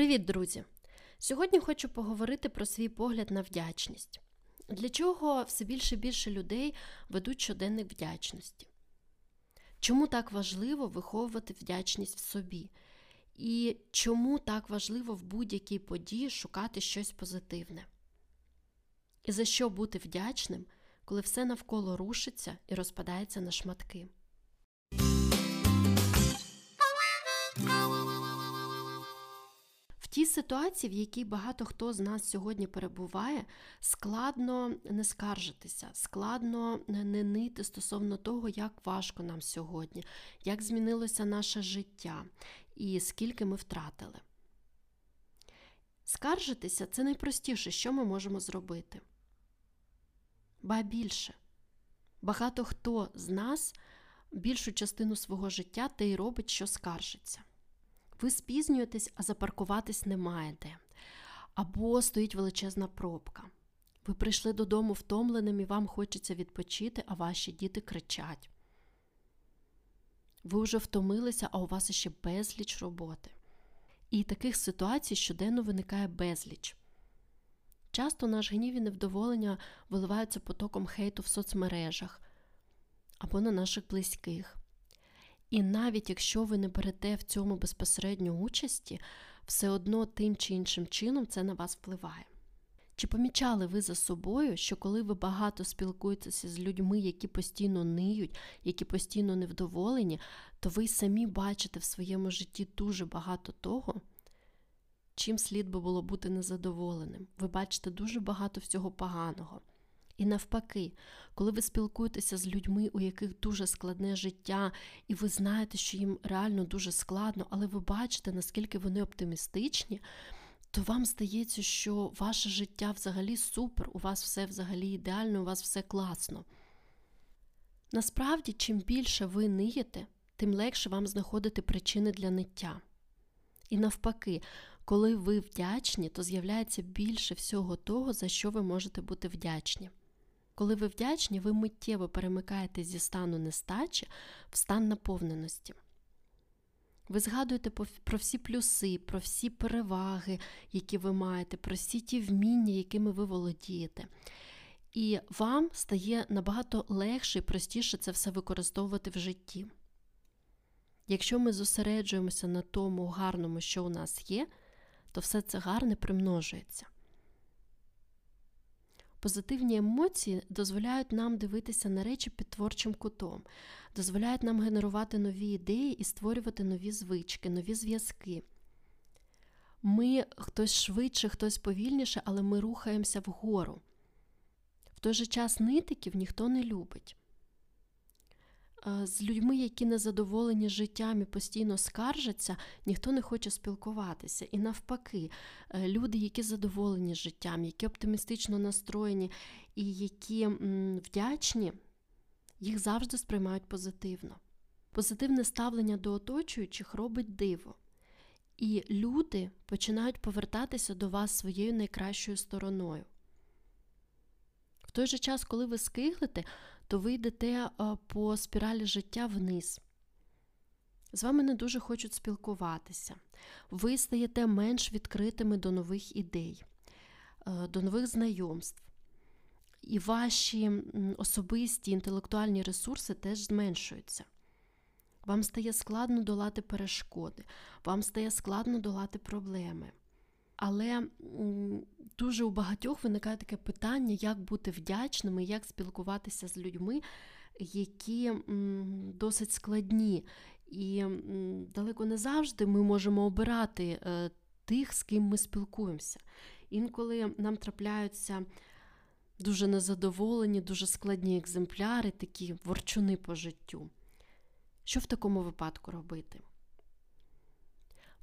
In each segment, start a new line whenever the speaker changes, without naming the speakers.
Привіт, друзі! Сьогодні хочу поговорити про свій погляд на вдячність. Для чого все більше і більше людей ведуть щоденник вдячності? Чому так важливо виховувати вдячність в собі? І чому так важливо в будь-якій події шукати щось позитивне? І за що бути вдячним, коли все навколо рушиться і розпадається на шматки? Тій ситуації, в якій багато хто з нас сьогодні перебуває, складно не скаржитися, складно не нити стосовно того, як важко нам сьогодні, як змінилося наше життя і скільки ми втратили. Скаржитися це найпростіше, що ми можемо зробити. Ба більше. Багато хто з нас більшу частину свого життя те й робить, що скаржиться. Ви спізнюєтесь, а запаркуватись не. Або стоїть величезна пробка. Ви прийшли додому втомленим і вам хочеться відпочити, а ваші діти кричать. Ви вже втомилися, а у вас ще безліч роботи. І таких ситуацій щоденно виникає безліч. Часто наш гнів і невдоволення виливаються потоком хейту в соцмережах або на наших близьких. І навіть якщо ви не берете в цьому безпосередньо участі, все одно тим чи іншим чином це на вас впливає. Чи помічали ви за собою, що коли ви багато спілкуєтеся з людьми, які постійно ниють, які постійно невдоволені, то ви самі бачите в своєму житті дуже багато того, чим слід би було бути незадоволеним? Ви бачите дуже багато всього поганого. І навпаки, коли ви спілкуєтеся з людьми, у яких дуже складне життя, і ви знаєте, що їм реально дуже складно, але ви бачите, наскільки вони оптимістичні, то вам здається, що ваше життя взагалі супер, у вас все взагалі ідеально, у вас все класно. Насправді, чим більше ви ниєте, тим легше вам знаходити причини для ниття. І навпаки, коли ви вдячні, то з'являється більше всього того, за що ви можете бути вдячні. Коли ви вдячні, ви миттєво перемикаєте зі стану нестачі в стан наповненості. Ви згадуєте про всі плюси, про всі переваги, які ви маєте, про всі ті вміння, якими ви володієте. І вам стає набагато легше і простіше це все використовувати в житті. Якщо ми зосереджуємося на тому гарному, що у нас є, то все це гарне примножується. Позитивні емоції дозволяють нам дивитися на речі під творчим кутом, дозволяють нам генерувати нові ідеї і створювати нові звички, нові зв'язки. Ми хтось швидше, хтось повільніше, але ми рухаємося вгору. В той же час нитиків ніхто не любить. Е, з людьми, які незадоволені життям і постійно скаржаться, ніхто не хоче спілкуватися. І навпаки, е, люди, які задоволені життям, які оптимістично настроєні і які вдячні, їх завжди сприймають позитивно. Позитивне ставлення до оточуючих робить диво. І люди починають повертатися до вас своєю найкращою стороною. В той же час, коли ви скиглите, то ви йдете по спіралі життя вниз. З вами не дуже хочуть спілкуватися. Ви стаєте менш відкритими до нових ідей, е, до нових знайомств. І ваші особисті інтелектуальні ресурси теж зменшуються. Вам стає складно долати перешкоди, вам стає складно долати проблеми. Але дуже у багатьох виникає таке питання, як бути вдячними, як спілкуватися з людьми, які досить складні. І далеко не завжди ми можемо обирати е, тих, з ким ми спілкуємося. Інколи нам трапляються дуже незадоволені, дуже складні екземпляри, такі ворчуни по життю. Що в такому випадку робити?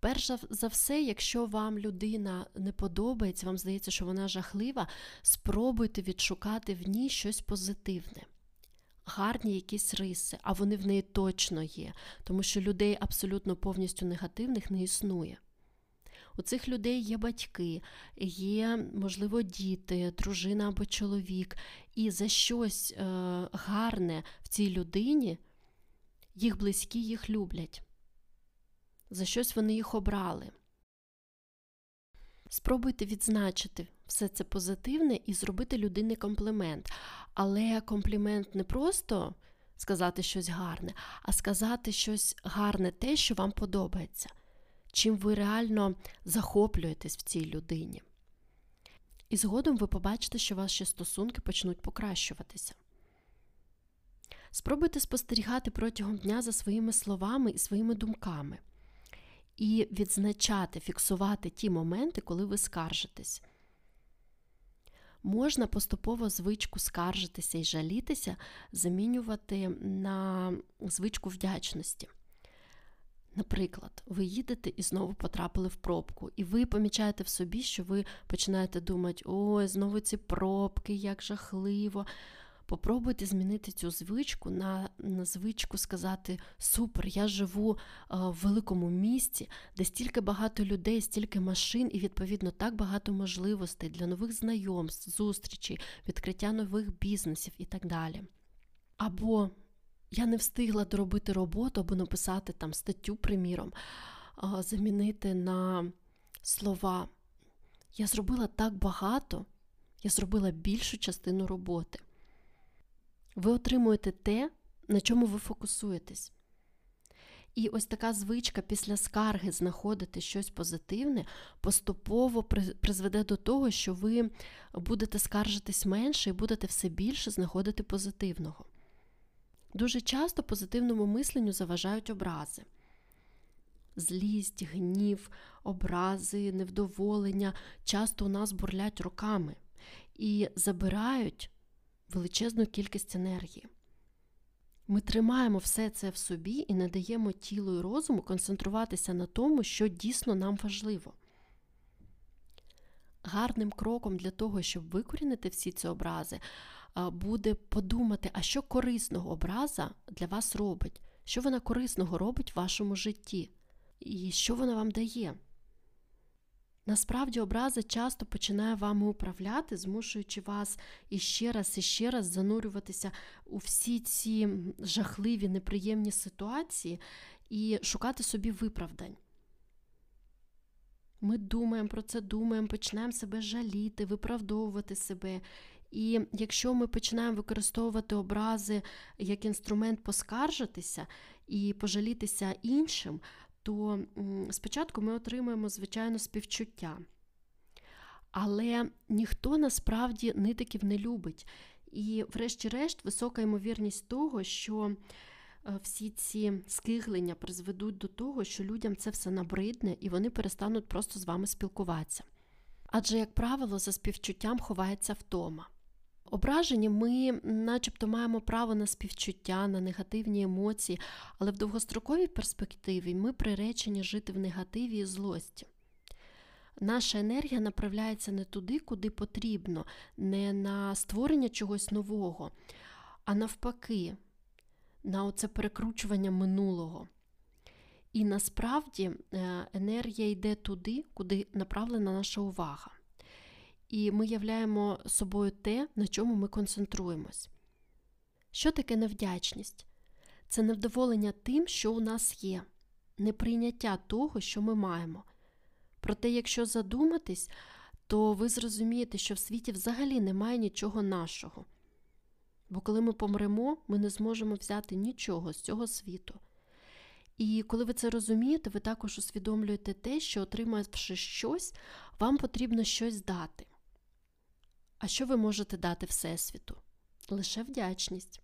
Перш за все, якщо вам людина не подобається, вам здається, що вона жахлива, спробуйте відшукати в ній щось позитивне. Гарні якісь риси, а вони в неї точно є, тому що людей абсолютно повністю негативних не існує. У цих людей є батьки, є, можливо, діти, дружина або чоловік, і за щось е, гарне в цій людині їх близькі їх люблять за щось вони їх обрали. Спробуйте відзначити все це позитивне і зробити людині комплімент. Але комплімент не просто сказати щось гарне, а сказати щось гарне, те, що вам подобається, чим ви реально захоплюєтесь в цій людині. І згодом ви побачите, що ваші стосунки почнуть покращуватися. Спробуйте спостерігати протягом дня за своїми словами і своїми думками. І відзначати, фіксувати ті моменти, коли ви скаржитесь. Можна поступово звичку скаржитися і жалітися, замінювати на звичку вдячності. Наприклад, ви їдете і знову потрапили в пробку, і ви помічаєте в собі, що ви починаєте думати, ой, знову ці пробки, як жахливо. Попробуйте змінити цю звичку на, на звичку сказати Супер, я живу а, в великому місті, де стільки багато людей, стільки машин, і, відповідно, так багато можливостей для нових знайомств, зустрічей, відкриття нових бізнесів і так далі. Або я не встигла доробити роботу або написати там статтю, приміром, а, замінити на слова. Я зробила так багато, я зробила більшу частину роботи. Ви отримуєте те, на чому ви фокусуєтесь. І ось така звичка після скарги знаходити щось позитивне поступово призведе до того, що ви будете скаржитись менше і будете все більше знаходити позитивного. Дуже часто позитивному мисленню заважають образи. Злість, гнів, образи, невдоволення часто у нас бурлять руками і забирають величезну кількість енергії. Ми тримаємо все це в собі і не даємо тілу і розуму концентруватися на тому, що дійсно нам важливо. Гарним кроком для того, щоб викорінити всі ці образи, буде подумати, а що корисного образа для вас робить, що вона корисного робить в вашому житті, і що вона вам дає. Насправді образа часто починає вами управляти, змушуючи вас іще раз і ще раз занурюватися у всі ці жахливі, неприємні ситуації і шукати собі виправдань. Ми думаємо про це, думаємо, починаємо себе жаліти, виправдовувати себе. І якщо ми починаємо використовувати образи як інструмент поскаржитися і пожалітися іншим, то спочатку ми отримуємо, звичайно, співчуття. Але ніхто насправді нитиків не любить. І, врешті-решт, висока ймовірність того, що е, всі ці скиглення призведуть до того, що людям це все набридне і вони перестануть просто з вами спілкуватися. Адже, як правило, за співчуттям ховається втома. Ображені ми, начебто, маємо право на співчуття, на негативні емоції, але в довгостроковій перспективі ми приречені жити в негативі і злості. Наша енергія направляється не туди, куди потрібно, не на створення чогось нового, а навпаки, на оце перекручування минулого. І насправді е, енергія йде туди, куди направлена наша увага і ми являємо собою те, на чому ми концентруємось. Що таке невдячність? Це невдоволення тим, що у нас є, неприйняття того, що ми маємо. Проте, якщо задуматись, то ви зрозумієте, що в світі взагалі немає нічого нашого. Бо коли ми помремо, ми не зможемо взяти нічого з цього світу. І коли ви це розумієте, ви також усвідомлюєте те, що, отримавши щось, вам потрібно щось дати. А що ви можете дати Всесвіту? Лише вдячність.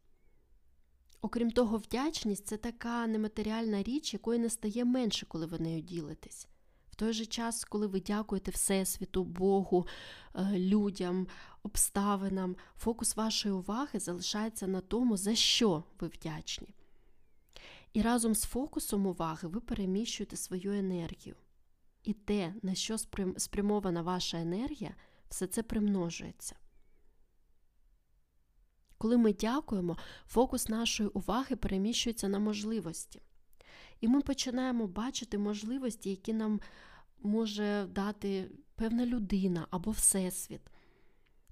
Окрім того, вдячність це така нематеріальна річ, якої не стає менше, коли ви нею ділитесь. В той же час, коли ви дякуєте Всесвіту, Богу, е, людям, обставинам, фокус вашої уваги залишається на тому, за що ви вдячні. І разом з фокусом уваги ви переміщуєте свою енергію. І те, на що спрямована ваша енергія все це примножується. Коли ми дякуємо, фокус нашої уваги переміщується на можливості. І ми починаємо бачити можливості, які нам може дати певна людина або Всесвіт.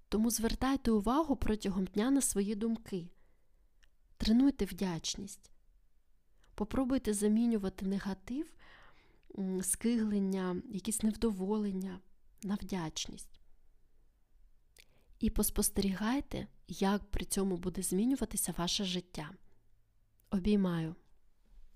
Тому звертайте увагу протягом дня на свої думки. Тренуйте вдячність. Попробуйте замінювати негатив, скиглення, якісь невдоволення на вдячність. І поспостерігайте, як при цьому буде змінюватися ваше життя. Обіймаю.